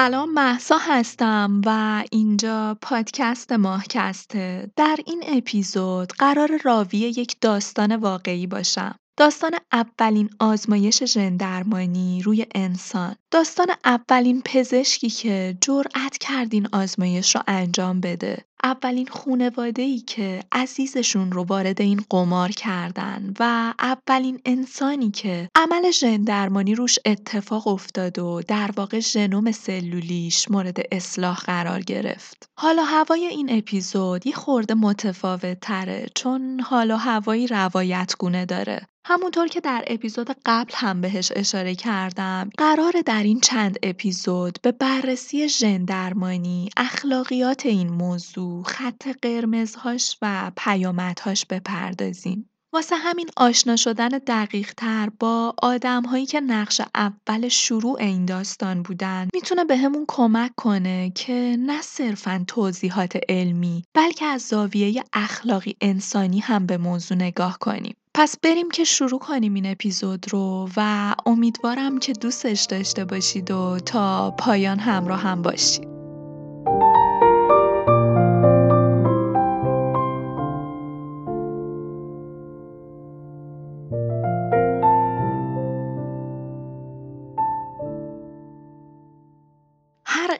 سلام محسا هستم و اینجا پادکست ماهکسته در این اپیزود قرار راوی یک داستان واقعی باشم. داستان اولین آزمایش ژندرمانی روی انسان. داستان اولین پزشکی که جرأت کرد این آزمایش رو انجام بده. اولین ای که عزیزشون رو وارد این قمار کردن و اولین انسانی که عمل ژن روش اتفاق افتاد و در واقع ژنوم سلولیش مورد اصلاح قرار گرفت. حالا هوای این اپیزود یه خورده متفاوت تره چون حالا هوایی روایت گونه داره. همونطور که در اپیزود قبل هم بهش اشاره کردم قرار در این چند اپیزود به بررسی ژن اخلاقیات این موضوع خط قرمزهاش و پیامدهاش بپردازیم واسه همین آشنا شدن دقیق تر با آدم هایی که نقش اول شروع این داستان بودن می‌تونه به همون کمک کنه که نه صرفا توضیحات علمی بلکه از زاویه اخلاقی انسانی هم به موضوع نگاه کنیم. پس بریم که شروع کنیم این اپیزود رو و امیدوارم که دوستش داشته باشید و تا پایان همراه هم باشید.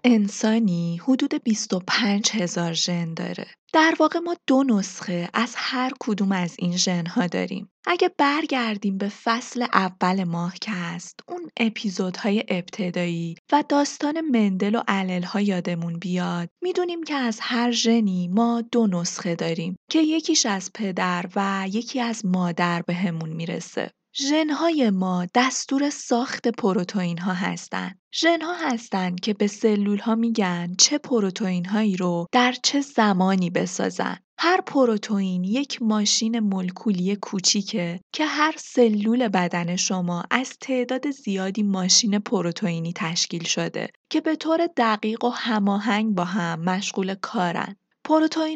انسانی حدود 25 هزار ژن داره. در واقع ما دو نسخه از هر کدوم از این ژنها داریم. اگه برگردیم به فصل اول ماه که هست اون اپیزودهای ابتدایی و داستان مندل و عللها یادمون بیاد می‌دونیم که از هر ژنی ما دو نسخه داریم که یکیش از پدر و یکی از مادر بهمون می‌رسه. ژنهای ما دستور ساخت پروتئین ها هستند. ژنها هستند که به سلول ها میگن چه پروتئین هایی رو در چه زمانی بسازن. هر پروتئین یک ماشین مولکولی کوچیکه که هر سلول بدن شما از تعداد زیادی ماشین پروتئینی تشکیل شده که به طور دقیق و هماهنگ با هم مشغول کارن.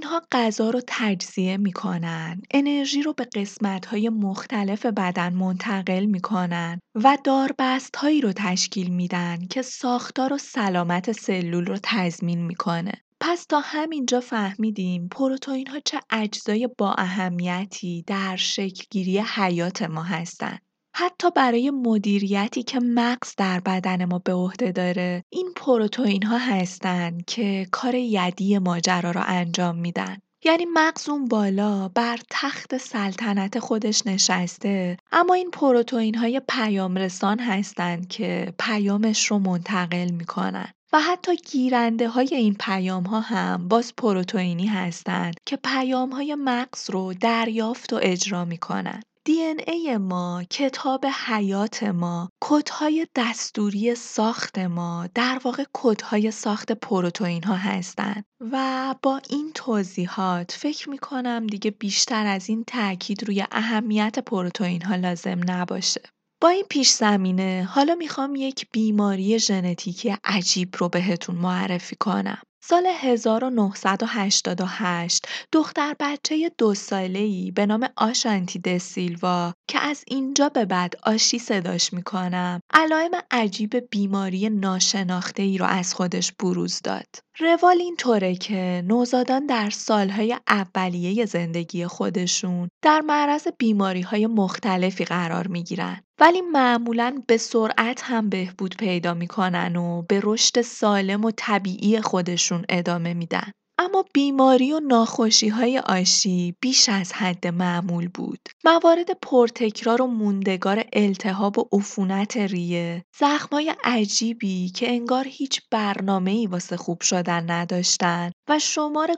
ها غذا رو تجزیه می‌کنن، انرژی رو به های مختلف بدن منتقل می‌کنن و هایی رو تشکیل میدن که ساختار و سلامت سلول رو تضمین می‌کنه. پس تا همینجا فهمیدیم ها چه اجزای با اهمیتی در شکلگیری حیات ما هستند. حتی برای مدیریتی که مغز در بدن ما به عهده داره. این پروتئین ها هستن که کار یدی ماجرا رو انجام میدن. یعنی مغز اون بالا بر تخت سلطنت خودش نشسته. اما این پروتئین های پیام رسان هستند که پیامش رو منتقل می‌کنن. و حتی گیرنده های این پیام ها هم باز پروتئینی هستند که پیام های مغز رو دریافت و اجرا می‌کنن. ای ما، کتاب حیات ما، کدهای دستوری ساخت ما در واقع کدهای ساخت ها هستند و با این توضیحات فکر می کنم دیگه بیشتر از این تاکید روی اهمیت ها لازم نباشه. با این پیش زمینه حالا می‌خوام یک بیماری ژنتیکی عجیب رو بهتون معرفی کنم. سال 1988 دختر بچه دو ساله‌ای به نام آشانتی دسیلوا که از اینجا به بعد آشی صداش می‌کنم علائم عجیب بیماری ناشناخته ای رو از خودش بروز داد. روال اینطوره که نوزادان در سالهای اولیه زندگی خودشون در معرض بیماری های مختلفی قرار می‌گیرن ولی معمولا به سرعت هم بهبود پیدا می‌کنن و به رشد سالم و طبیعی خودشون ادامه میدن. اما بیماری و های آشی بیش از حد معمول بود. موارد پرتکرار و موندگار التهاب و عفونت ریه، زخمای عجیبی که انگار هیچ ای واسه خوب شدن نداشتن و شمار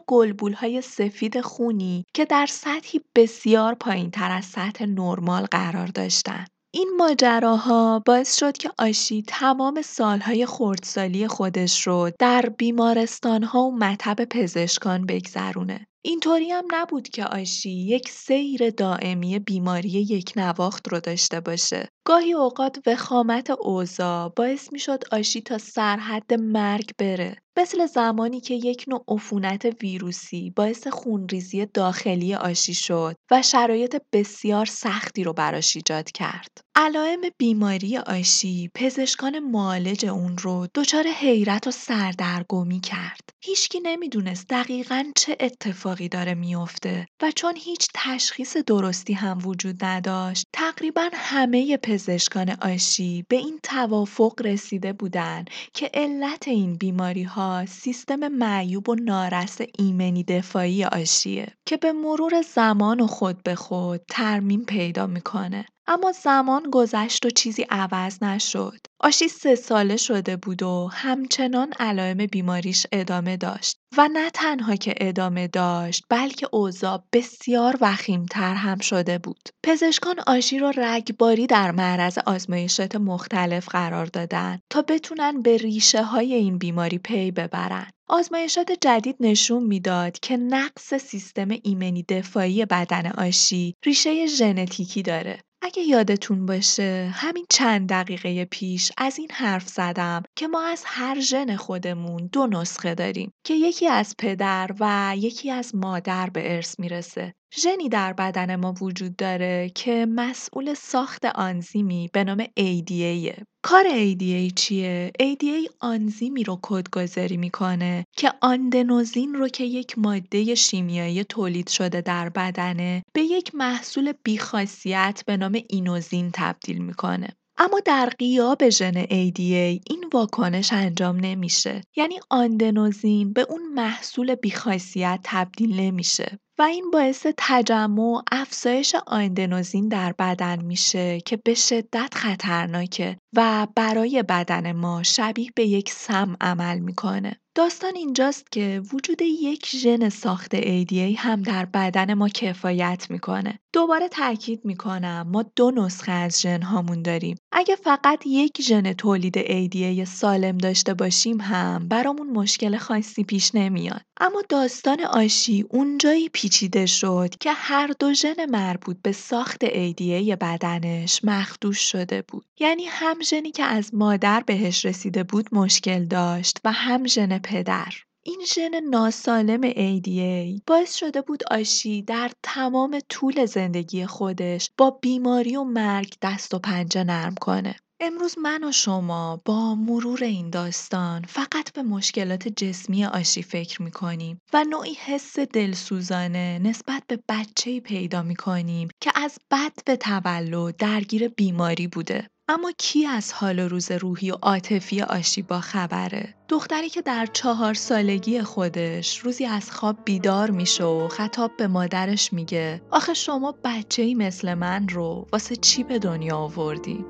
های سفید خونی که در سطحی بسیار پایینتر از سطح نرمال قرار داشتن. این ماجراها باعث شد که آشی تمام سالهای خردسالی خودش رو در بیمارستانها و مطب پزشکان بگذرونه. اینطوری هم نبود که آشی یک سیر دائمی بیماری یک نواخت رو داشته باشه. گاهی اوقات وخامت اوضاع باعث می شد آشی تا سرحد مرگ بره. مثل زمانی که یک نوع عفونت ویروسی باعث خونریزی داخلی آشی شد و شرایط بسیار سختی رو براش ایجاد کرد. علائم بیماری آشی پزشکان معالج اون رو دچار حیرت و سردرگمی کرد. هیچکی نمی‌دونست دقیقا چه اتفاقی داره میافته و چون هیچ تشخیص درستی هم وجود نداشت تقریبا همه پزشکان آشی به این توافق رسیده بودند که علت این بیماری ها سیستم معیوب و نارس ایمنی دفاعی آشیه که به مرور زمان و خود به خود ترمیم پیدا می‌کنه. اما زمان گذشت و چیزی عوض نشد. آشی سه ساله شده بود و همچنان علائم بیماریش ادامه داشت و نه تنها که ادامه داشت بلکه اوضاع بسیار وخیمتر هم شده بود. پزشکان آشی رو رگباری در معرض آزمایشات مختلف قرار دادن تا بتونن به ریشه های این بیماری پی ببرن. آزمایشات جدید نشون می‌داد که نقص سیستم ایمنی دفاعی بدن آشی ریشه ژنتیکی داره اگه یادتون باشه همین چند دقیقه پیش از این حرف زدم که ما از هر ژن خودمون دو نسخه داریم که یکی از پدر و یکی از مادر به ارث می‌رسه. ژنی در بدن ما وجود داره که مسئول ساخت آنزیمی به نام ADA کار ADA چیه؟ ADA آنزیمی رو کدگذاری می‌کنه که آندنوزین رو که یک ماده شیمیایی تولید شده در بدنه به یک محصول بیخاصیت به نام اینوزین تبدیل می‌کنه. اما در قیاب ژن ADA این واکنش انجام نمیشه یعنی آندنوزین به اون محصول بیخاصیت تبدیل نمیشه و این باعث تجمع و افزایش آندنوزین در بدن میشه که به شدت خطرناکه و برای بدن ما شبیه به یک سم عمل می‌کنه. داستان اینجاست که وجود یک ژن ساخت ADA هم در بدن ما کفایت می‌کنه. دوباره تاکید می‌کنم ما دو نسخه از ژن هامون داریم. اگه فقط یک ژن تولید ADA سالم داشته باشیم هم برامون مشکل خاصی پیش نمیاد. اما داستان آشی اونجایی پیچیده شد که هر دو ژن مربوط به ساخت ADA بدنش مخدوش شده بود. یعنی هم ژنی که از مادر بهش رسیده بود مشکل داشت و هم ژن پدر. این ژن ناسالم ADA باعث شده بود آشی در تمام طول زندگی خودش با بیماری و مرگ دست و پنجه نرم کنه. امروز من و شما با مرور این داستان فقط به مشکلات جسمی آشی فکر می‌کنیم و نوعی حس دلسوزانه نسبت به بچه‌ای پیدا می‌کنیم که از بد به تولد درگیر بیماری بوده. اما کی از حال و روز روحی و عاطفی آشی با خبره؟ دختری که در چهار سالگی خودش روزی از خواب بیدار میشه و خطاب به مادرش میگه آخه شما بچه ای مثل من رو واسه چی به دنیا آوردی؟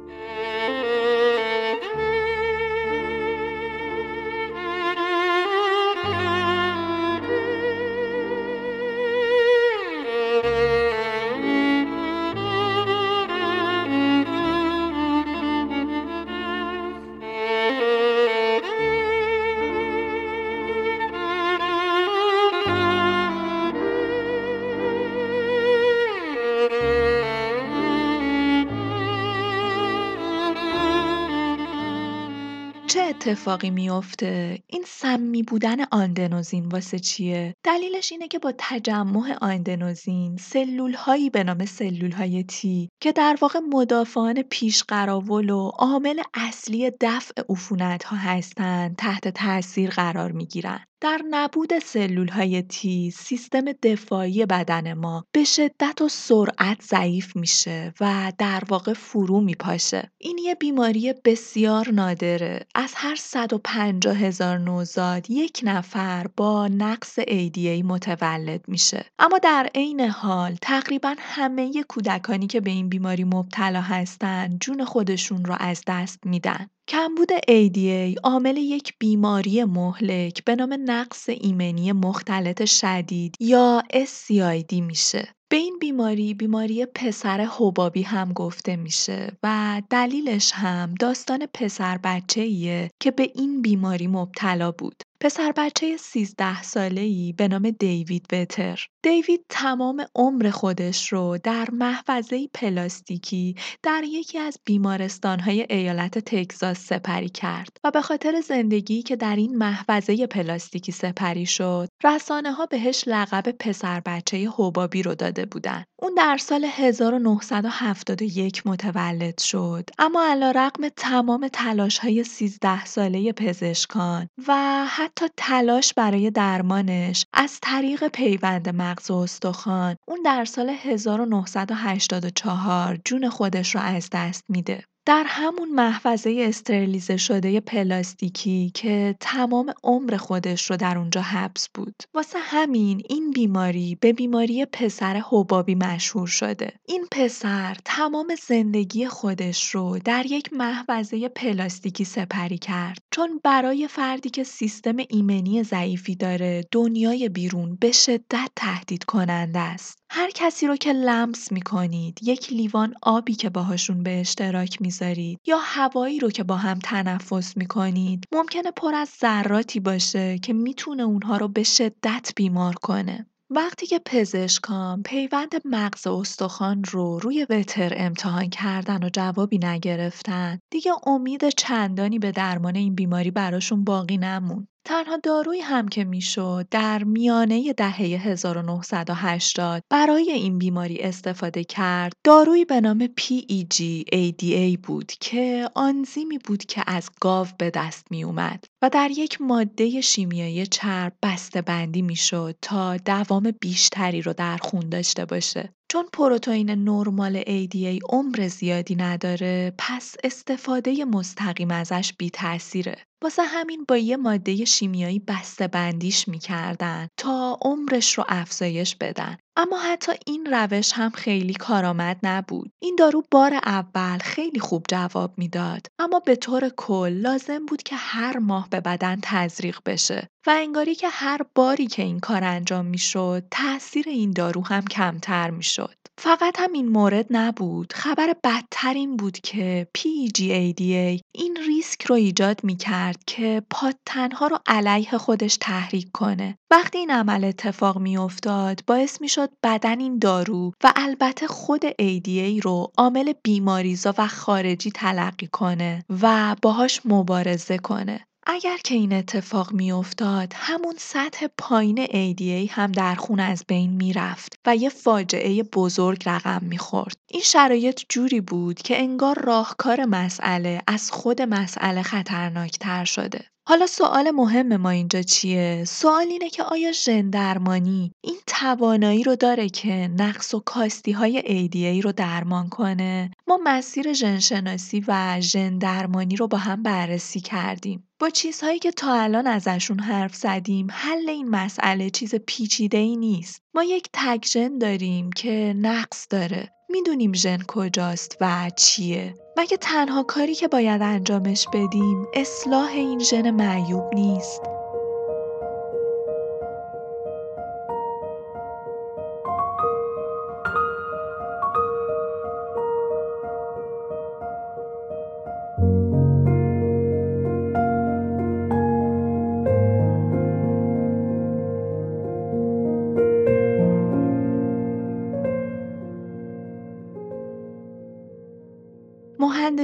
اتفاقی میفته این سمی بودن آندنوزین واسه چیه دلیلش اینه که با تجمع آندنوزین سلول هایی به نام سلول های تی که در واقع مدافعان پیشقراول و عامل اصلی دفع عفونت ها هستند تحت تاثیر قرار می گیرن. در نبود های تی سیستم دفاعی بدن ما به شدت و سرعت ضعیف میشه و در واقع فرو میپاشه. این یه بیماری بسیار نادره. از هر 150 هزار نوزاد یک نفر با نقص ADA متولد میشه. اما در عین حال تقریبا همه کودکانی که به این بیماری مبتلا هستند جون خودشون رو از دست میدن. کمبود ADA عامل یک بیماری مهلک به نام نقص ایمنی مختلط شدید یا SCID میشه. به این بیماری بیماری پسر حبابی هم گفته میشه و دلیلش هم داستان پسر بچه ایه که به این بیماری مبتلا بود. پسر بچه 13 ساله‌ای به نام دیوید وتر. دیوید تمام عمر خودش رو در محفظه پلاستیکی در یکی از بیمارستانهای ایالت تگزاس سپری کرد و به خاطر زندگی که در این محفظه پلاستیکی سپری شد، رسانه ها بهش لقب پسر بچه حبابی رو داده بودن. اون در سال 1971 متولد شد اما علا رقم تمام تلاش های 13 ساله پزشکان و حتی تلاش برای درمانش از طریق پیوند مغز و استخوان اون در سال 1984 جون خودش رو از دست میده. در همون محفظه استرلیزه شده پلاستیکی که تمام عمر خودش رو در اونجا حبس بود. واسه همین این بیماری به بیماری پسر حبابی مشهور شده. این پسر تمام زندگی خودش رو در یک محفظه پلاستیکی سپری کرد چون برای فردی که سیستم ایمنی ضعیفی داره دنیای بیرون به شدت تهدید کننده است. هر کسی رو که لمس می‌کنید یک لیوان آبی که باهاشون به اشتراک می‌ذارید یا هوایی رو که با هم تنفس می‌کنید ممکنه پر از ذراتی باشه که می‌تونه اونها رو به شدت بیمار کنه. وقتی که پزشکان پیوند مغز استخوان رو روی وتر امتحان کردن و جوابی نگرفتن دیگه امید چندانی به درمان این بیماری براشون باقی نموند. تنها دارویی هم که می‌شد در میانه دهه 1980 برای این بیماری استفاده کرد دارویی به نام PEG ADA بود که آنزیمی بود که از گاو به دست می اومد و در یک ماده شیمیایی چرب بسته بندی می‌شد تا دوام بیشتری رو در خون داشته باشه. چون پروتئین نرمال ADA عمر زیادی نداره پس استفاده مستقیم ازش بی تاثیره. واسه همین با یه ماده شیمیایی بسته بندیش می‌کردن تا عمرش رو افزایش بدن. اما حتی این روش هم خیلی کارآمد نبود. این دارو بار اول خیلی خوب جواب می‌داد اما به طور کل لازم بود که هر ماه به بدن تزریق بشه و انگاری که هر باری که این کار انجام می‌شد تاثیر این دارو هم کمتر می‌شد. فقط هم این مورد نبود خبر بدتر این بود که PGADA این ریسک رو ایجاد می کرد که پادتنها رو علیه خودش تحریک کنه وقتی این عمل اتفاق می افتاد باعث می شد بدن این دارو و البته خود ADA رو عامل بیماریزا و خارجی تلقی کنه و باهاش مبارزه کنه اگر که این اتفاق میافتاد همون سطح پایین ADA هم در خون از بین می‌رفت و یه فاجعه بزرگ رقم می‌خورد. این شرایط جوری بود که انگار راهکار مسئله از خود مسئله خطرناکتر شده. حالا سوال مهم ما اینجا چیه؟ سوال اینه که آیا ژن درمانی این توانایی رو داره که نقص و کاستی های ADA رو درمان کنه؟ ما مسیر ژن شناسی و ژن درمانی رو با هم بررسی کردیم. با چیزهایی که تا الان ازشون حرف زدیم حل این مسئله چیز پیچیده ای نیست. ما یک تک ژن داریم که نقص داره. می‌دونیم ژن کجاست و چیه. مگه تنها کاری که باید انجامش بدیم اصلاح این ژن معیوب نیست؟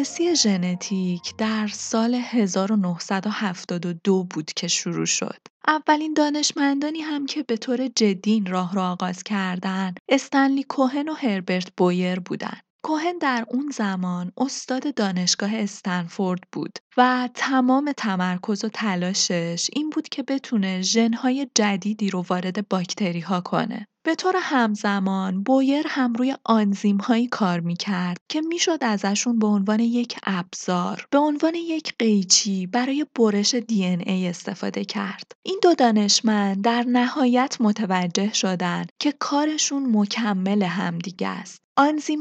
مهندسی ژنتیک در سال 1972 بود که شروع شد. اولین دانشمندانی هم که به طور جدی راه را آغاز کردند، استنلی کوهن و هربرت بویر بودند. کوهن در اون زمان استاد دانشگاه استنفورد بود و تمام تمرکز و تلاشش این بود که بتونه ژنهای جدیدی رو وارد باکتری ها کنه. به طور همزمان بویر هم روی آنزیم هایی کار می‌کرد که می‌شد ازشون به عنوان یک ابزار به عنوان یک قیچی برای برش دی ای استفاده کرد. این دو دانشمند در نهایت متوجه شدند که کارشون مکمل همدیگه است.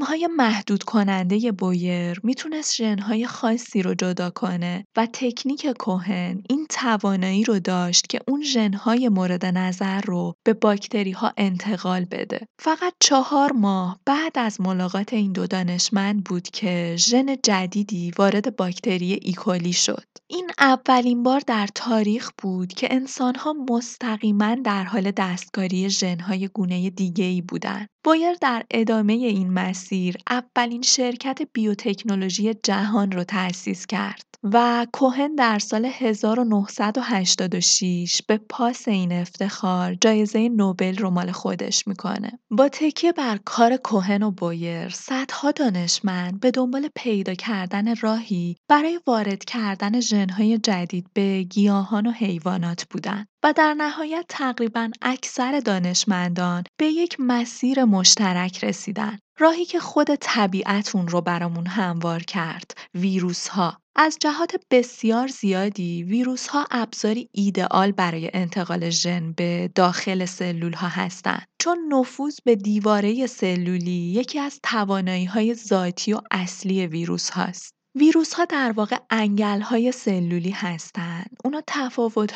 های محدود کننده بویر می‌تونست ژنهای خاصی رو جدا کنه کنه و تکنیک کوهن این توانایی رو داشت که اون ژنهای مورد نظر رو به باکتری ها انتقال بده. فقط چهار ماه بعد از ملاقات این دو دانشمند بود که ژن جدیدی وارد باکتری ایکولی شد. این اولین بار در تاریخ بود که انسانها مستقیما در حال دستکاری ژنهای گونه دیگه ای بودن. بایر در ادامه این مسیر اولین شرکت بیوتکنولوژی جهان رو تأسیس کرد و کوهن در سال 1986 به پاس این افتخار جایزه نوبل رو مال خودش می‌کنه. با تکیه بر کار کوهن و بویر صدها دانشمند به دنبال پیدا کردن راهی برای وارد کردن ژنهای جدید به گیاهان و حیوانات بودند. و در نهایت تقریبا اکثر دانشمندان به یک مسیر مشترک رسیدن. راهی که خود طبیعت اون رو برامون هموار کرد. ویروس ها. از جهات بسیار زیادی ویروس ها ابزاری ایدئال برای انتقال ژن به داخل سلول ها هستند چون نفوذ به دیواره سلولی یکی از توانایی های ذاتی و اصلی ویروس هاست. ها در واقع های سلولی هستند. اونا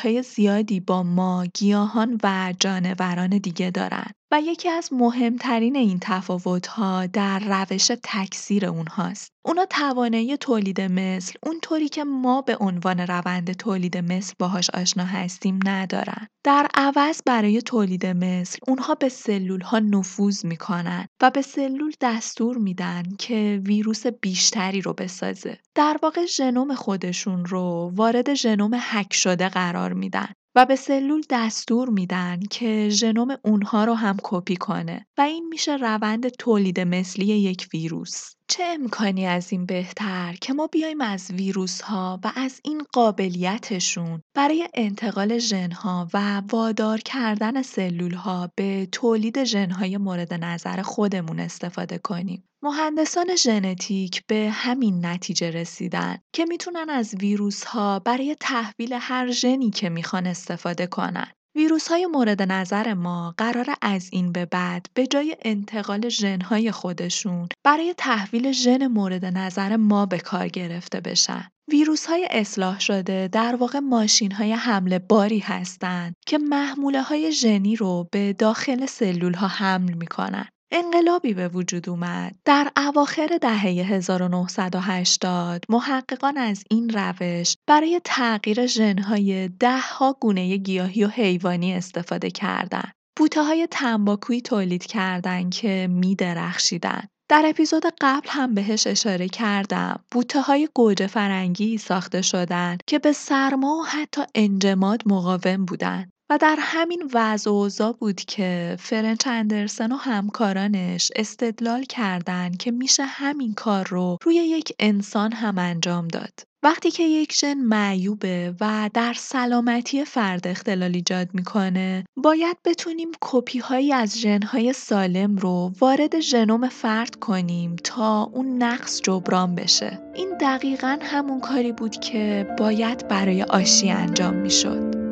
های زیادی با ما، گیاهان و جانوران دیگه دارن. و یکی از مهمترین این تفاوت‌ها در روش تکثیر اونهاست. اونا توانایی تولید مثل اونطوری که ما به عنوان روند تولید مثل باهاش آشنا هستیم ندارن. در عوض برای تولید مثل اونها به سلول ها نفوذ می‌کنن و به سلول دستور میدن که ویروس بیشتری رو بسازه. در واقع ژنوم خودشون رو وارد ژنوم هک شده قرار میدن و به سلول دستور میدن که ژنوم اونها رو هم کپی کنه و این میشه روند تولید مثلی یک ویروس. چه امکانی از این بهتر که ما بیایم از ویروس ها و از این قابلیتشون برای انتقال ژنها و وادار کردن سلول ها به تولید ژنهای مورد نظر خودمون استفاده کنیم. مهندسان ژنتیک به همین نتیجه رسیدن که می‌تونن از ویروس ها برای تحویل هر ژنی که می‌خوان استفاده کنن. ویروس های مورد نظر ما قرار از این به بعد به جای انتقال ژنهای خودشون برای تحویل ژن مورد نظر ما به کار گرفته بشن. ویروس های اصلاح شده در واقع ماشین های حمل باری هستند که محموله های ژنی رو به داخل سلول ها حمل می‌کنن. انقلابی به وجود اومد. در اواخر دهه 1980 محققان از این روش برای تغییر ژنهای دهها گونه گیاهی و حیوانی استفاده کردند. بوته های تنباکویی تولید کردند که می درخشیدن. در اپیزود قبل هم بهش اشاره کردم بوته های گوجه فرنگی ساخته شدن که به سرما و حتی انجماد مقاوم بودند. و در همین وضع و اوضاع بود که فرنچ اندرسن و همکارانش استدلال کردند که میشه همین کار رو روی یک انسان هم انجام داد. وقتی که یک ژن معیوبه و در سلامتی فرد اختلال ایجاد می‌کنه باید بتونیم کپی هایی از ژن های سالم رو وارد ژنوم فرد کنیم تا اون نقص جبران بشه این دقیقا همون کاری بود که باید برای آشی انجام می‌شد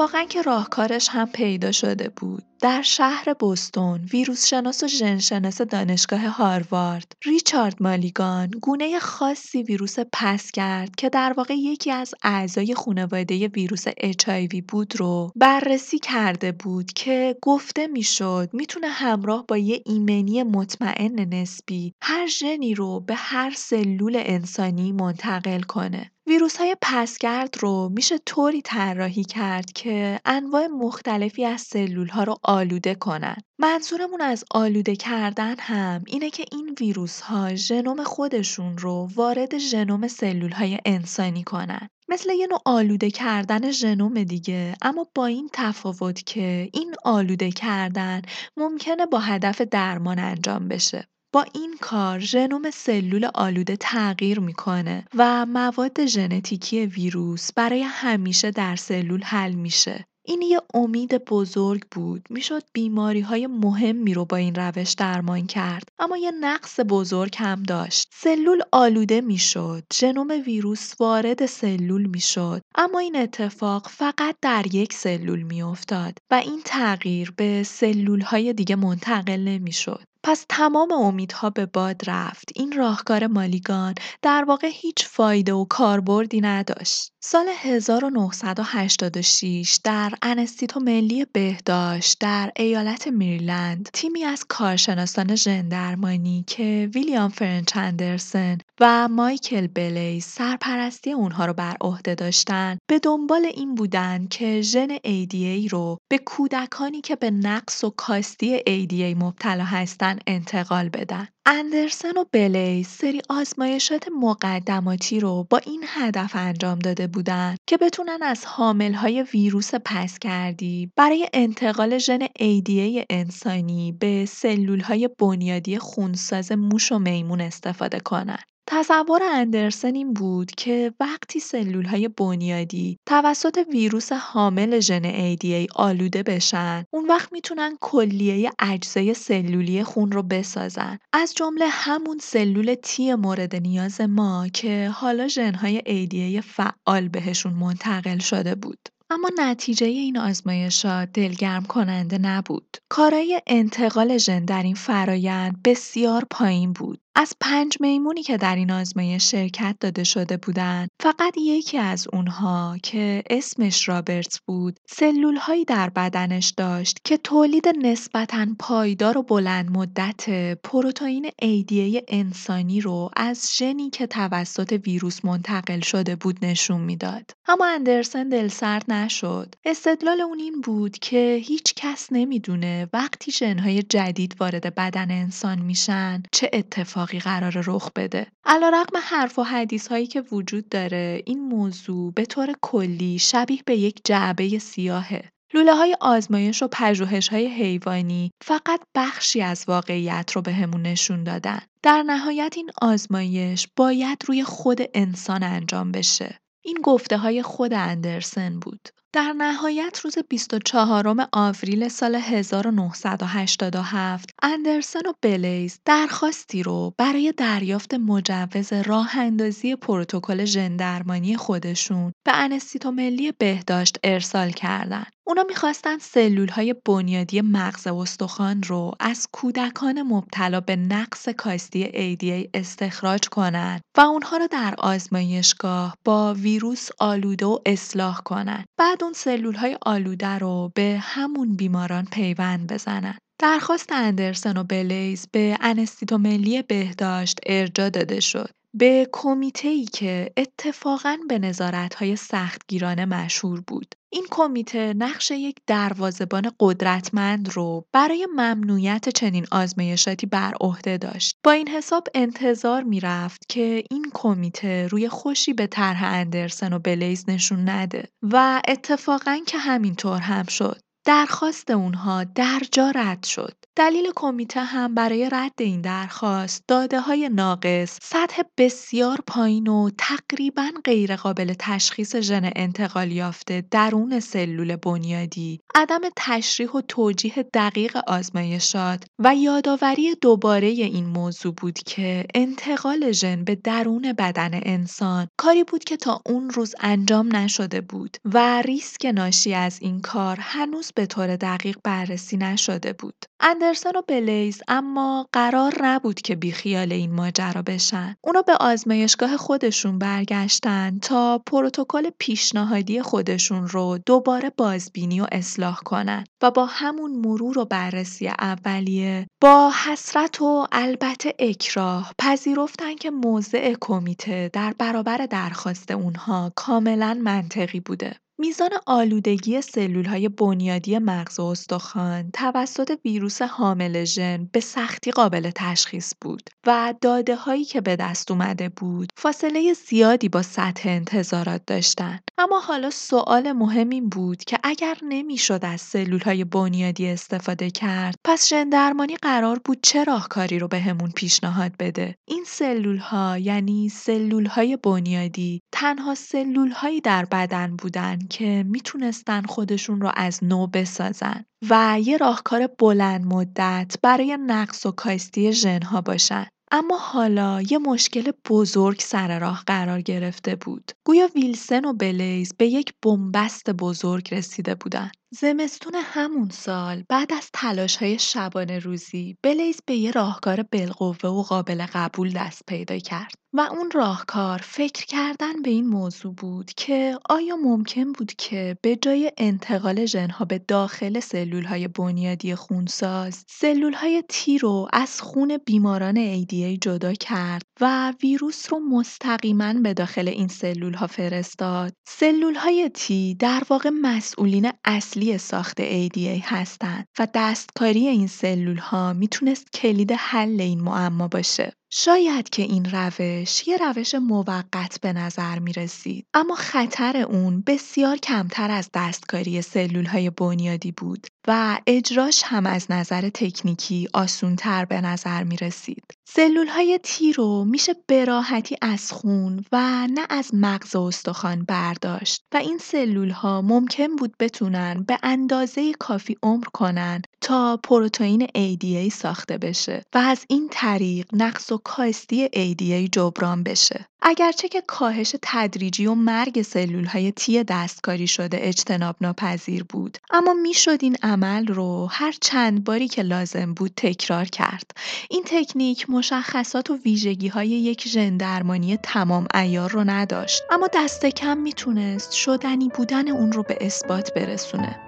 اتفاقا که راهکارش هم پیدا شده بود. در شهر بوستون ویروس شناس و ژنشناس دانشگاه هاروارد ریچارد مالیگان گونه خاصی ویروس پس کرد که در واقع یکی از اعضای خانواده ویروس HIV بود رو بررسی کرده بود که گفته می‌شد می‌تونه همراه با یه ایمنی مطمئن نسبی هر ژنی رو به هر سلول انسانی منتقل کنه. ویروس های پسگرد رو میشه طوری طراحی کرد که انواع مختلفی از سلول ها رو آلوده کنن. منظورمون از آلوده کردن هم اینه که این ویروس ها ژنوم خودشون رو وارد ژنوم سلول های انسانی کنن. مثل یه نوع آلوده کردن ژنوم دیگه اما با این تفاوت که این آلوده کردن ممکنه با هدف درمان انجام بشه. با این کار ژنوم سلول آلوده تغییر می‌کنه و مواد ژنتیکی ویروس برای همیشه در سلول حل میشه. این یه امید بزرگ بود. می‌شد بیماری های مهمی رو با این روش درمان کرد. اما یه نقص بزرگ هم داشت. سلول آلوده می‌شد. ژنوم ویروس وارد سلول می‌شد. اما این اتفاق فقط در یک سلول میافتاد و این تغییر به سلول های دیگه منتقل نمی‌شد. پس تمام امیدها به باد رفت. این راهکار مولیگان در واقع هیچ فایده و کاربردی نداشت. سال 1986 در انستیتو ملی بهداشت در ایالت میریلند تیمی از کارشناسان ژندرمانی که ویلیام فرنچ اندرسن و مایکل بلیز سرپرستی اونها رو بر عهده داشتن به دنبال این بودن که ژن ADA رو به کودکانی که به نقص و کاستی ADA مبتلا هستن انتقال بدن. اندرسن و بلیز سری آزمایشات مقدماتی رو با این هدف انجام داده بودن که بتونن از حاملهای ویروس پس‌گردی برای انتقال ژن ADA انسانی به سلولهای بنیادی خونساز موش و میمون استفاده کنن. تصور اندرسن این بود که وقتی سلولهای بنیادی توسط ویروس حامل ژن ADA آلوده بشن اون وقت می‌تونن کلیه اجزای سلولی خون رو بسازن از جمله همون سلول تی مورد نیاز ما که حالا ژنهای ADA فعال بهشون منتقل شده بود اما نتیجه این آزمایشات دلگرم کننده نبود. کارای انتقال ژن در این فرایند بسیار پایین بود. از پنج میمونی که در این آزمایش شرکت داده شده بودند فقط یکی از اونها که اسمش رابرتس بود سلول هایی در بدنش داشت که تولید نسبتا پایدار و بلند مدت پروتئین ADA انسانی رو از ژنی که توسط ویروس منتقل شده بود نشون می‌داد. اما اندرسن دلسرد نشد. استدلال اون این بود که هیچ کس نمی‌دونه وقتی ژنهای جدید وارد بدن انسان میشن چه اتفاقی اتفاقی قرار رخ بده علیرغم حرف و حدیث هایی که وجود داره این موضوع به طور کلی شبیه به یک جعبه سیاهه لوله های آزمایش و پژوهش های حیوانی فقط بخشی از واقعیت رو بهمون همون نشون دادن. در نهایت این آزمایش باید روی خود انسان انجام بشه. این گفته های خود اندرسن بود. در نهایت روز 24 آوریل سال 1987 اندرسن و بلیز درخواستی رو برای دریافت مجوز راه اندازی پروتکل ژندرمانی خودشون به انستیتو ملی بهداشت ارسال کردند. اونا می‌خواستن سلول های بنیادی مغز استخوان رو از کودکان مبتلا به نقص کاستی ADA استخراج کنند و اونها رو در آزمایشگاه با ویروس آلوده و اصلاح کنند. بعد اون سلول های آلوده رو به همون بیماران پیوند بزنن. درخواست اندرسن و بلیز به انستیتو ملی بهداشت ارجا داده شد. به ای که اتفاقا به نظارت‌های سختگیرانه مشهور بود. این کمیته نقش یک دروازبان قدرتمند رو برای ممنوعیت چنین آزمایشاتی بر عهده داشت. با این حساب انتظار می‌رفت که این کمیته روی خوشی به طرح اندرسن و بلیز نشون نده و اتفاقا که همینطور هم شد. درخواست اونها در جا رد شد. دلیل کمیته هم برای رد این درخواست داده های ناقص، سطح بسیار پایین و تقریبا غیرقابل تشخیص ژن انتقال یافته درون سلول بنیادی، عدم تشریح و توجیه دقیق آزمایشات و یادآوری دوباره این موضوع بود که انتقال ژن به درون بدن انسان کاری بود که تا اون روز انجام نشده بود و ریسک ناشی از این کار هنوز به طور دقیق بررسی نشده بود. اندرسن و بلیز اما قرار نبود که بیخیال این ماجرا بشن. اونا به آزمایشگاه خودشون برگشتن تا پروتکل پیشنهادی خودشون رو دوباره بازبینی و اصلاح کنن و با همون مرور و بررسی اولیه با حسرت و البته اکراه پذیرفتن که موضع کمیته در برابر درخواست اونها کاملا منطقی بوده. میزان آلودگی های بنیادی مغز و استخوان توسط ویروس حامل ژن به سختی قابل تشخیص بود و داده هایی که به دست اومده بود فاصله زیادی با سطح انتظارات داشتن. اما حالا سوال مهم این بود که اگر نمی‌شد از های بنیادی استفاده کرد پس ژن درمانی قرار بود چه راهکاری رو بهمون پیشنهاد بده؟ این سلول ها یعنی سلول های بنیادی تنها سلول هایی در بدن بودن که می‌تونستن خودشون رو از نو بسازن و یه راهکار بلند مدت برای نقص و کاستی ژنها باشن. اما حالا یه مشکل بزرگ سر راه قرار گرفته بود. گویا ویلسن و بلیز به یک بنبست بزرگ رسیده بودن. زمستون همون سال بعد از تلاش های شبانه روزی بلیز به یه راهکار بالقوه و قابل قبول دست پیدا کرد. و اون راهکار فکر کردن به این موضوع بود که آیا ممکن بود که به جای انتقال ژنها به داخل های بنیادی خونساز، های تی رو از خون بیماران ADA جدا کرد و ویروس رو مستقیما به داخل این ها فرستاد. های تی در واقع مسئولین اصلی ساخت ADA هستند و دستکاری این ها می‌تونست کلید حل این معما باشه. شاید که این روش یه روش موقت به نظر می رسید. اما خطر اون بسیار کمتر از دستکاری سلول های بنیادی بود و اجراش هم از نظر تکنیکی آسونتر به نظر می رسید. سلول های تی رو میشه براحتی از خون و نه از مغز و استخوان برداشت و این سلول ها ممکن بود بتونن به اندازه کافی عمر کنن تا پروتئین ADA ساخته بشه و از این طریق نقص و کاستی ADA جبران بشه. اگرچه که کاهش تدریجی و مرگ سلول های تی دستکاری شده اجتناب ناپذیر بود اما می‌شد این عمل رو هر چند باری که لازم بود تکرار کرد این تکنیک مشخصات و ویژگی های یک ژن درمانی تمام ایار رو نداشت اما دست کم می‌تونست شدنی بودن اون رو به اثبات برسونه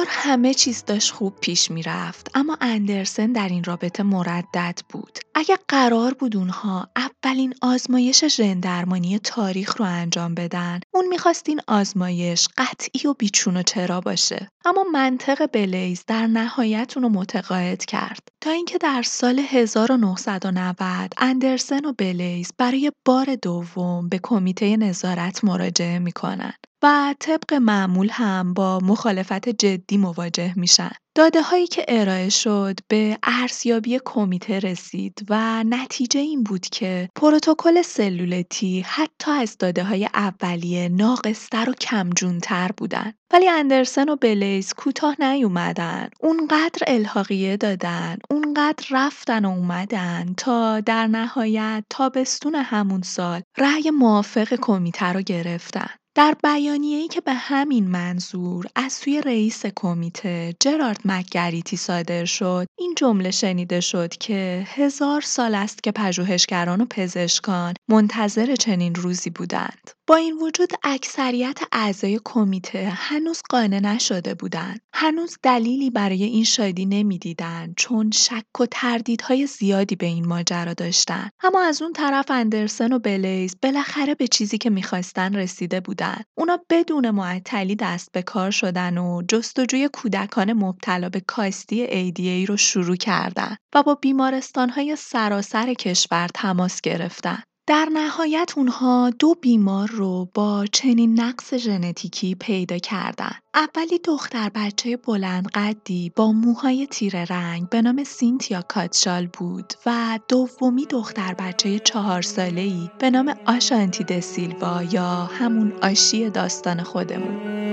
انگار همه چیز داشت خوب پیش می‌رفت اما اندرسن در این رابطه مردد بود. اگه قرار بود اونها اولین آزمایش ژن درمانی تاریخ رو انجام بدن، اون می‌خواست این آزمایش قطعی و بیچون و چرا باشه. اما منطق بلیز در نهایت اونو متقاعد کرد تا اینکه در سال 1990 اندرسن و بلیز برای بار دوم به کمیته نظارت مراجعه می‌کنن و طبق معمول هم با مخالفت جدی مواجه میشن. داده هایی که ارائه شد به ارزیابی کمیته رسید و نتیجه این بود که پروتکل سلولتی حتی از داده های اولیه ناقصتر و کمجونتر بودن. ولی اندرسن و بلیز کوتاه نیومدن. اونقدر الحاقیه دادن، اونقدر رفتن و اومدن تا در نهایت تابستون همون سال رأی موافق کمیته رو گرفتن. در بیانیه‌ای که به همین منظور از سوی رئیس کمیته جرارد مکگریتی صادر شد این جمله شنیده شد که هزار سال است که پژوهشگران و پزشکان منتظر چنین روزی بودند. با این وجود اکثریت اعضای کمیته هنوز قانع نشده بودند. هنوز دلیلی برای این شادی نمی‌دیدند چون شک و تردیدهای زیادی به این ماجرا داشتند. اما از اون طرف اندرسن و بلیز بالاخره به چیزی که می‌خواستن رسیده بودند. اونا بدون معطلی دست به کار شدن و جستجوی کودکان مبتلا به کاستی ADA رو شروع کردند و با بیمارستانهای سراسر کشور تماس گرفتن در نهایت اونها دو بیمار رو با چنین نقص ژنتیکی پیدا کردن. اولی دختر بچه بلند قدی با موهای تیره رنگ به نام سینتیا کاتشال بود و دومی دختر بچه چهار ساله ای به نام آشانتی دسیلوا یا همون آشی داستان خودمون.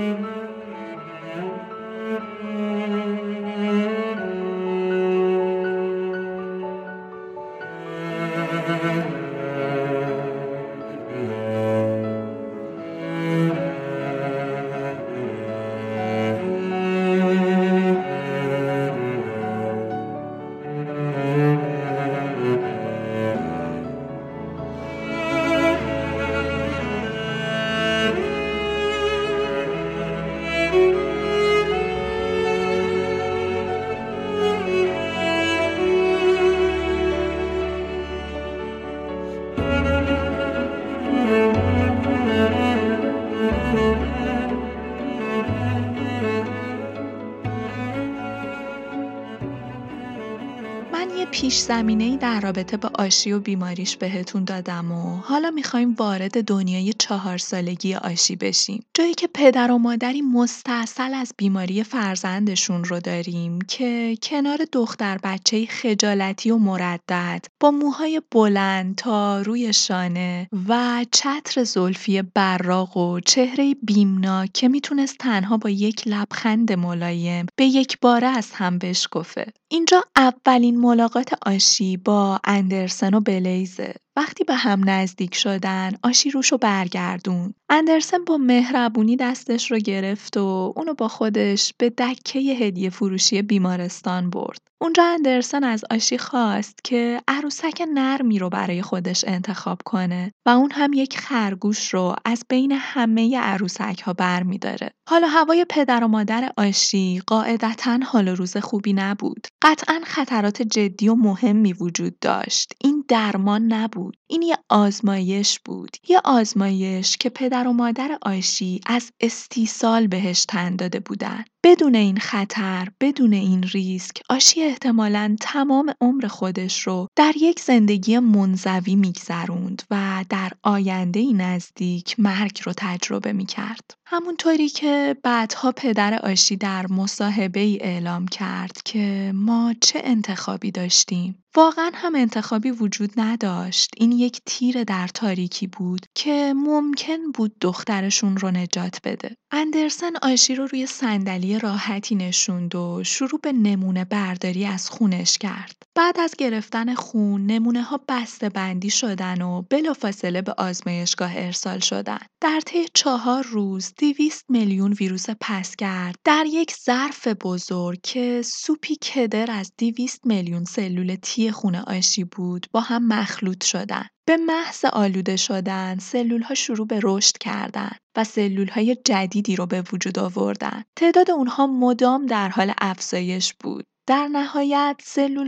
پیش ای در رابطه با آشی و بیماریش بهتون دادم و حالا می‌خوایم وارد دنیای چهار سالگی آشی بشیم. جایی که پدر و مادری مستاصل از بیماری فرزندشون رو داریم که کنار دختر بچه خجالتی و مردد با موهای بلند تا روی شانه و چتر زلفی براق و چهره بیمناک که می‌تونست تنها با یک لبخند ملایم به یک باره از هم بشکفه. اینجا اولین ملاقات آشی با اندرسن و بلیزه. وقتی به هم نزدیک شدن آشی روشو برگردون. اندرسن با مهربونی دستش رو گرفت و اونو با خودش به دکه هدیه فروشی بیمارستان برد. اونجا اندرسن از آشی خواست که عروسک نرمی رو برای خودش انتخاب کنه و اون هم یک خرگوش رو از بین همه عروسک ها بر می داره. حالا هوای پدر و مادر آشی قاعدتا حال روز خوبی نبود. قطعا خطرات جدی و مهمی وجود داشت. این درمان نبود. این یه آزمایش بود. یه آزمایش که پدر و مادر آشی از استیصال بهش تن داده بودن. بدون این خطر، بدون این ریسک، آشی احتمالا تمام عمر خودش رو در یک زندگی منزوی میگذروند و در آینده نزدیک مرگ رو تجربه می‌کرد. همونطوری که بعدها پدر آشی در مصاحبه ای اعلام کرد که ما چه انتخابی داشتیم. واقعا هم انتخابی وجود نداشت. این یک تیر در تاریکی بود که ممکن بود دخترشون رو نجات بده. اندرسن آشی رو روی صندلی راحتی نشوند و شروع به نمونه برداری از خونش کرد بعد از گرفتن خون نمونه ها بسته بندی شدن و بلافاصله به آزمایشگاه ارسال شدن در طی چهار روز 200 میلیون ویروس پسگرد در یک ظرف بزرگ که سوپی کدر از 200 میلیون سلول تی خون آشی بود با هم مخلوط شدن. به محض آلوده شدن سلول ها شروع به رشد کردن و سلول های جدیدی رو به وجود آوردن. تعداد اونها مدام در حال افزایش بود. در نهایت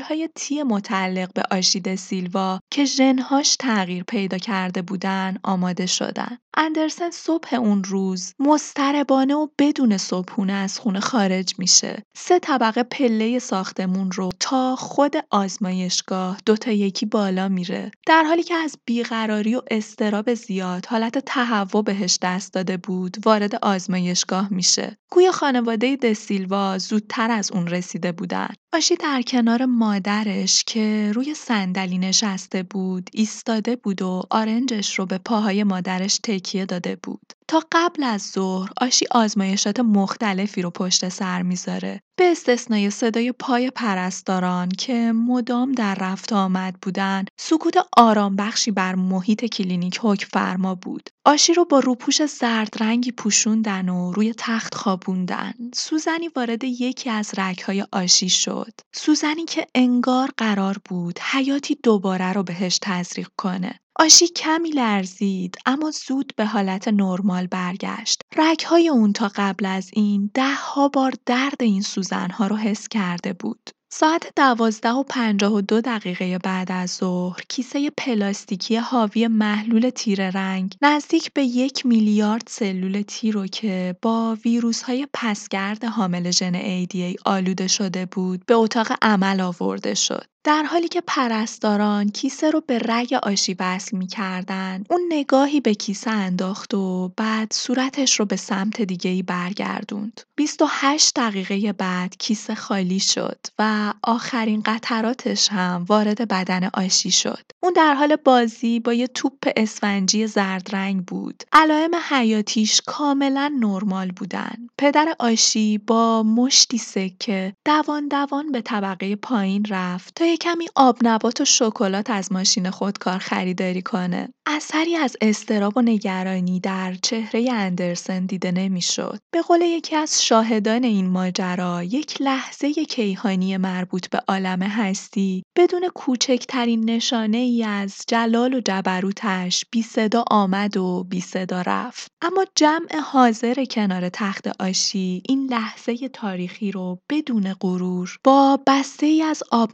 های تی متعلق به آشید سیلوا که ژنهاش تغییر پیدا کرده بودن آماده شدن. اندرسن صبح اون روز مضطربانه و بدون صبحونه از خونه خارج میشه. سه طبقه پله ساختمون رو تا خود آزمایشگاه دو تا یکی بالا میره. در حالی که از بیقراری و استراب زیاد حالت تهوع بهش دست داده بود وارد آزمایشگاه میشه. گویا خانواده دسیلوا زودتر از اون رسیده بودن. that. آشی در کنار مادرش که روی صندلی نشسته بود ایستاده بود و آرنجش رو به پاهای مادرش تکیه داده بود. تا قبل از ظهر آشی آزمایشات مختلفی رو پشت سر می‌ذاره. به استثنای صدای پای پرستاران که مدام در رفت آمد بودن سکوت آرام بخشی بر محیط کلینیک حکم فرما بود. آشی رو با روپوش زرد رنگی پوشوندن و روی تخت خوابوندن. سوزنی وارد یکی از رگهای آشی شد. سوزنی که انگار قرار بود حیاتی دوباره رو بهش تزریق کنه آشی کمی لرزید اما زود به حالت نرمال برگشت. رگهای اون تا قبل از این ده ها بار درد این سوزنها رو حس کرده بود. ساعت دوازده و پنجاه و دو دقیقه بعد از ظهر کیسه پلاستیکی حاوی محلول تیره رنگ نزدیک به یک میلیارد سلول تی رو که با ویروس های پسگرد حامل ژن ADA آلوده شده بود به اتاق عمل آورده شد. در حالی که پرستاران کیسه رو به رگ آشی وصل می‌کردن، اون نگاهی به کیسه انداخت و بعد صورتش رو به سمت دیگه‌ای برگردوند. 28 دقیقه بعد کیسه خالی شد و آخرین قطراتش هم وارد بدن آشی شد. اون در حال بازی با یه توپ اسفنجی زرد رنگ بود. علائم حیاتیش کاملا نرمال بودن. پدر آشی با مشتی سکه دوان دوان به طبقه پایین رفت تا یه کمی نبات و شکلات از ماشین خودکار خریداری کنه. اثری از استراب و نگرانی در چهره اندرسن دیده نمی‌شد. به قول یکی از شاهدان این ماجرا، یک لحظه کیهانی مربوط به عالم هستی بدون کوچکترین نشانه ای از جلال و جبروتش بی صدا آمد و بی صدا رفت. اما جمع حاضر کنار تخت آشی این لحظه تاریخی رو بدون غرور با بسته ای از آب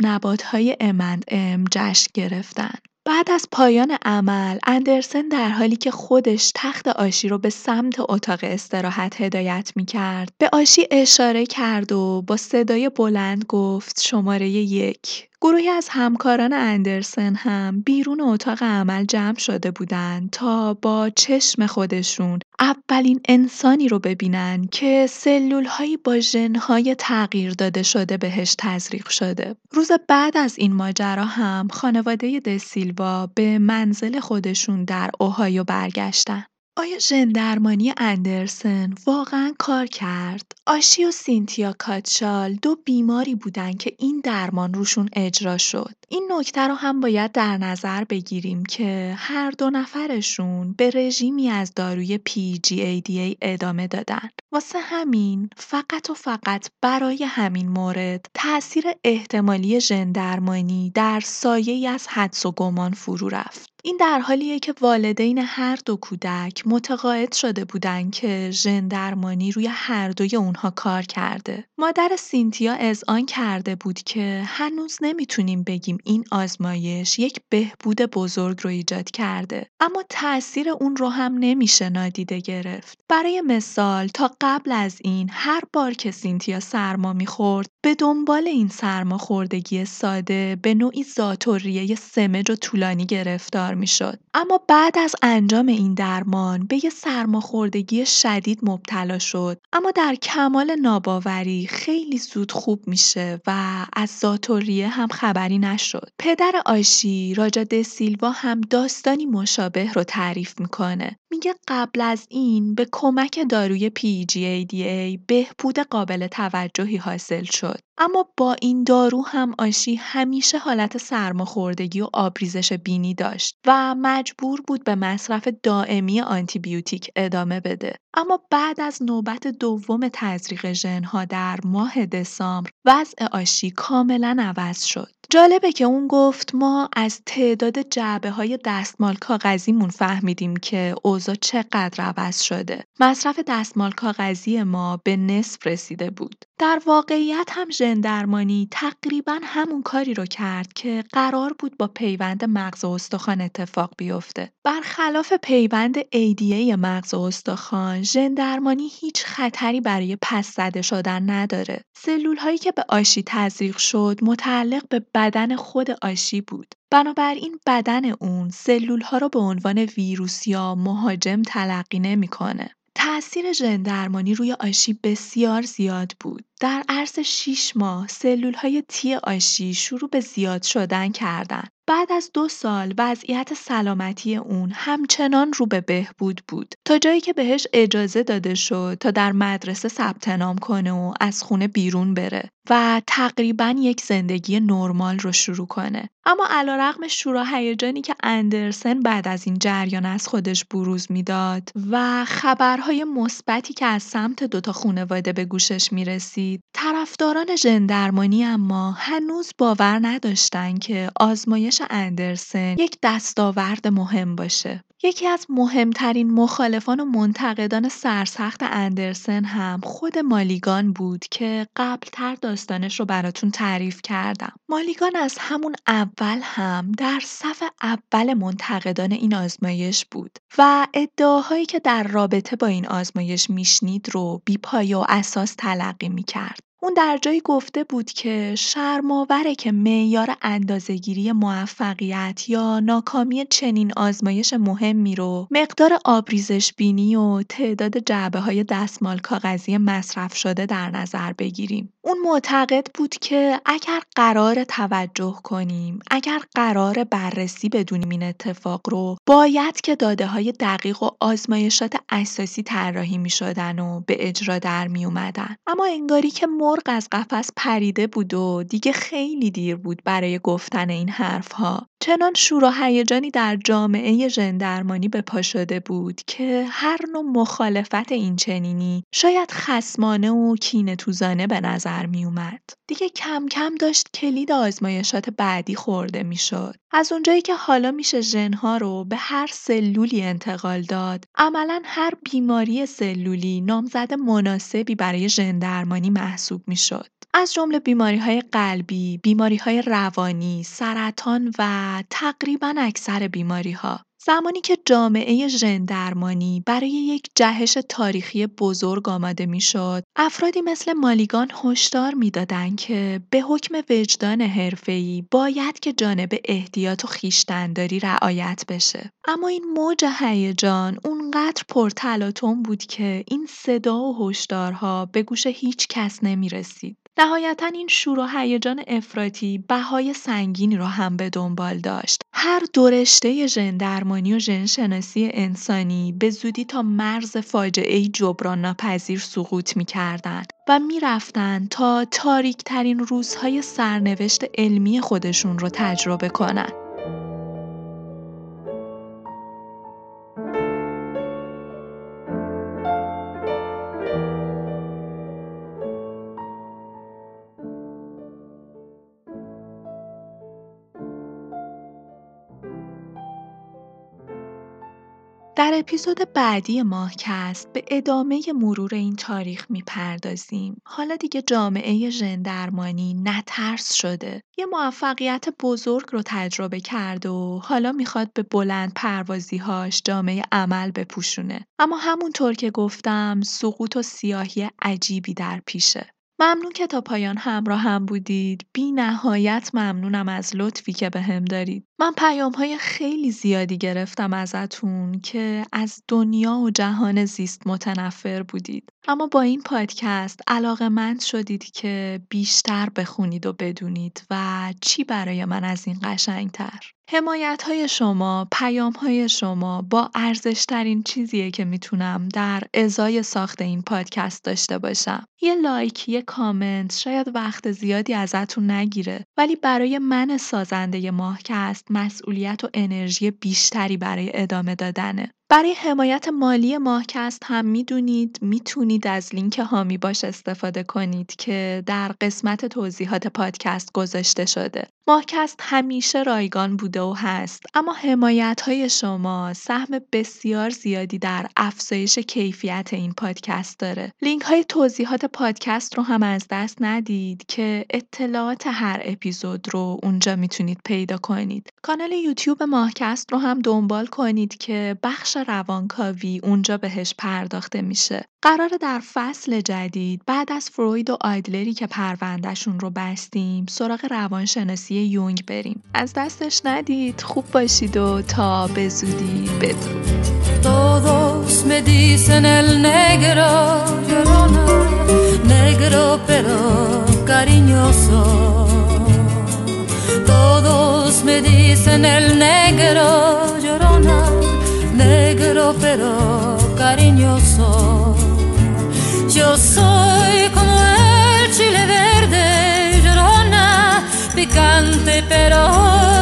های ام جشن گرفتن. بعد از پایان عمل، اندرسن در حالی که خودش تخت آشی رو به سمت اتاق استراحت هدایت می کرد، به آشی اشاره کرد و با صدای بلند گفت شماره یک. گروهی از همکاران اندرسن هم بیرون اتاق عمل جمع شده بودند تا با چشم خودشون اولین انسانی رو ببینن که سلولهایی با ژنهای تغییر داده شده بهش تزریق شده. روز بعد از این ماجرا هم خانواده دسیلوا به منزل خودشون در اوهایو برگشتن. آیا ژن اندرسن واقعا کار کرد؟ آشی و سینتیا کاتشال دو بیماری بودن که این درمان روشون اجرا شد. این نکته رو هم باید در نظر بگیریم که هر دو نفرشون به رژیمی از داروی PGADA ادامه دادن. واسه همین فقط و فقط برای همین مورد تاثیر احتمالی ژن در سایه از حدس و گمان فرو رفت. این در حالیه که والدین هر دو کودک متقاعد شده بودند که ژن درمانی روی هر دوی اونها کار کرده. مادر سینتیا آن کرده بود که هنوز نمی‌تونیم بگیم این آزمایش یک بهبود بزرگ رو ایجاد کرده. اما تاثیر اون رو هم نمیشه نادیده گرفت. برای مثال تا قبل از این هر بار که سینتیا سرما می‌خورد به دنبال این سرماخوردگی ساده به نوعی زاتوریه سمج و طولانی گرفتار می‌شد. اما بعد از انجام این درمان به یه سرماخوردگی شدید مبتلا شد اما در کمال ناباوری خیلی زود خوب میشه و از زاتوریه هم خبری نشد. پدر آشی راجا دسیلوا هم داستانی مشابه رو تعریف می‌کنه. میگه قبل از این به کمک داروی PGADA بهبود قابل توجهی حاصل شد. اما با این دارو هم آشی همیشه حالت سرماخوردگی و آبریزش بینی داشت و مجبور بود به مصرف دائمی آنتیبیوتیک ادامه بده. اما بعد از نوبت دوم تزریق ژنها در ماه دسامبر وضع آشی کاملا عوض شد. جالبه که اون گفت ما از تعداد جعبه های دستمال کاغذیمون فهمیدیم که اوضاع چقدر عوض شده. مصرف دستمال کاغذی ما به نصف رسیده بود. در واقعیت هم ژن درمانی تقریبا همون کاری رو کرد که قرار بود با پیوند مغز و استخوان اتفاق بیفته. برخلاف پیوند ADA مغز و استخوان، ژن درمانی هیچ خطری برای پس زده شدن نداره. سلول هایی که به آشی تزریق شد متعلق به بدن خود آشی بود. بنابراین بدن اون سلول ها رو به عنوان ویروس یا مهاجم تلقی نمی‌کنه. تأثیر ژن روی آشی بسیار زیاد بود. در عرض 6 ماه های تی آشی شروع به زیاد شدن کردند. بعد از دو سال وضعیت سلامتی اون همچنان رو به بهبود بود تا جایی که بهش اجازه داده شد تا در مدرسه ثبت نام کنه و از خونه بیرون بره و تقریبا یک زندگی نرمال رو شروع کنه. اما علیرغم شورا هیجانی که اندرسن بعد از این جریان از خودش بروز می‌داد و خبرهای مثبتی که از سمت دوتا خانواده به گوشش می‌رسید طرفداران ژندرمانی اما هنوز باور نداشتن که آزمایش اندرسن یک دستاورد مهم باشه. یکی از مهمترین مخالفان و منتقدان سرسخت اندرسن هم خود مالیگان بود که قبلتر داستانش رو براتون تعریف کردم. مالیگان از همون اول هم در صف اول منتقدان این آزمایش بود و ادعاهایی که در رابطه با این آزمایش میشنید رو بیپایه و اساس تلقی می‌کرد. اون در جایی گفته بود که شرم‌آوره که معیار اندازه‌گیری موفقیت یا ناکامی چنین آزمایش مهمی رو مقدار آبریزش بینی و تعداد های دستمال کاغذی مصرف شده در نظر بگیریم. اون معتقد بود که اگر قرار توجه کنیم، اگر قرار بررسی بدونیم این اتفاق رو، باید که داده های دقیق و آزمایشات اساسی طراحی می شدن و به اجرا در می اومدن. اما انگاری که مرغ از قفس پریده بود و دیگه خیلی دیر بود برای گفتن این حرفها. چنان شور و هیجانی در جامعه ژندرمانی به پا شده بود که هر نوع مخالفت این چنینی شاید خسمانه و کینه توزانه به نظر می اومد. دیگه کم کم داشت کلید آزمایشات بعدی خورده می‌شد. از اونجایی که حالا میشه ژنها رو به هر سلولی انتقال داد، عملا هر بیماری سلولی نامزد مناسبی برای ژندرمانی محسوب می‌شد. از جمله بیماری های قلبی، بیماری های روانی، سرطان و تقریبا اکثر بیماری ها. زمانی که جامعه ژندرمانی برای یک جهش تاریخی بزرگ آماده می‌شد، افرادی مثل مالیگان هشدار می‌دادند که به حکم وجدان حرفه‌ای باید که جانب احتیاط و خیشتنداری رعایت بشه. اما این موج هیجان اونقدر پرتلاطم بود که این صدا و هشدارها به گوش هیچ کس نمی رسید. نهایتا این شور و هیجان افراطی بهای سنگینی را هم به دنبال داشت. هر دورشته ژندرمانی و ژنشناسی انسانی به زودی تا مرز فاجعه جبران ناپذیر سقوط می‌کردند و می‌رفتند تا تاریک ترین روزهای سرنوشت علمی خودشون رو تجربه کنند. اپیزود بعدی ماهکست به ادامه مرور این تاریخ می‌پردازیم. حالا دیگه جامعه ژندرمانی نترس شده. یه موفقیت بزرگ رو تجربه کرد و حالا می‌خواد به بلند پروازیهاش جامعه عمل بپوشونه. اما همونطور که گفتم سقوط و سیاهی عجیبی در پیشه. ممنون که تا پایان همراه هم بودید. بی نهایت ممنونم از لطفی که به هم دارید. من پیام های خیلی زیادی گرفتم ازتون که از دنیا و جهان زیست متنفر بودید. اما با این پادکست علاقه مند شدید که بیشتر بخونید و بدونید و چی برای من از این قشنگتر. حمایت های شما، پیام های شما با ارزشترین چیزیه که می‌تونم در ازای ساخت این پادکست داشته باشم. یه لایک، یه کامنت شاید وقت زیادی ازتون نگیره ولی برای من سازنده ماهکست مسئولیت و انرژی بیشتری برای ادامه دادنه. برای حمایت مالی ماهکست هم می‌دونید می‌تونید از لینک حامی باش استفاده کنید که در قسمت توضیحات پادکست گذاشته شده. ماهکست همیشه رایگان بوده و هست اما حمایت های شما سهم بسیار زیادی در افزایش کیفیت این پادکست داره. لینک های توضیحات پادکست رو هم از دست ندید که اطلاعات هر اپیزود رو اونجا می‌تونید پیدا کنید. کانال یوتیوب ماهکست رو هم دنبال کنید که بخش روانکاوی اونجا بهش پرداخته میشه. قرار در فصل جدید بعد از فروید و آیدلری که پروندهشون رو بستیم سراغ روانشناسی یونگ بریم. از دستش ندید خوب باشید و تا به زودی بدرود. Todos me dicen el negro llorona, negro pero cariñoso. Todos me dicen el negro llorona, negro pero cariñoso. Yo soy como el chile verde, llorona, picante pero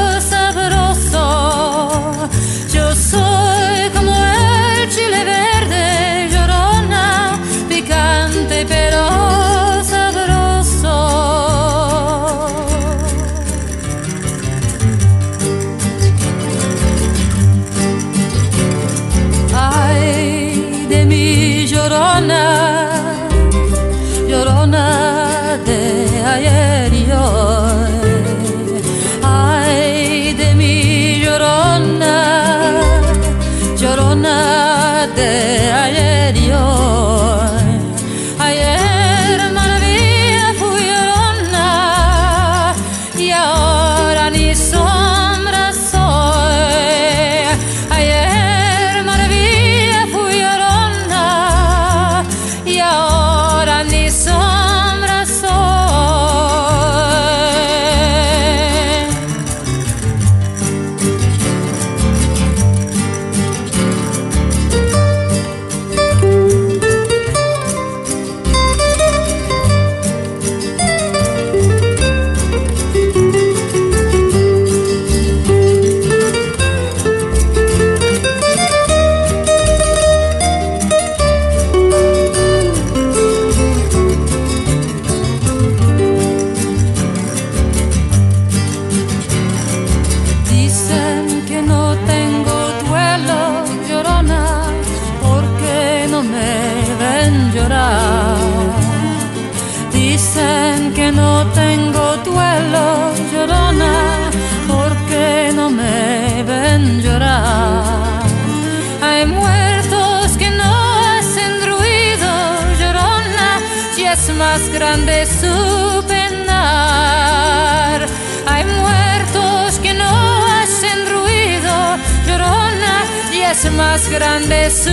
más grande su penar. Hay muertos que no hacen ruido, llorona, y es más grande su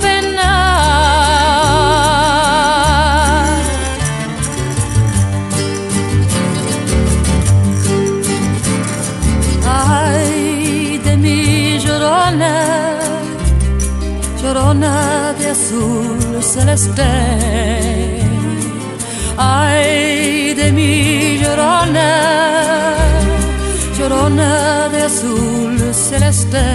penar. Ay de mi llorona, llorona de azul celeste Ay de mi llorona, llorona de azul celeste.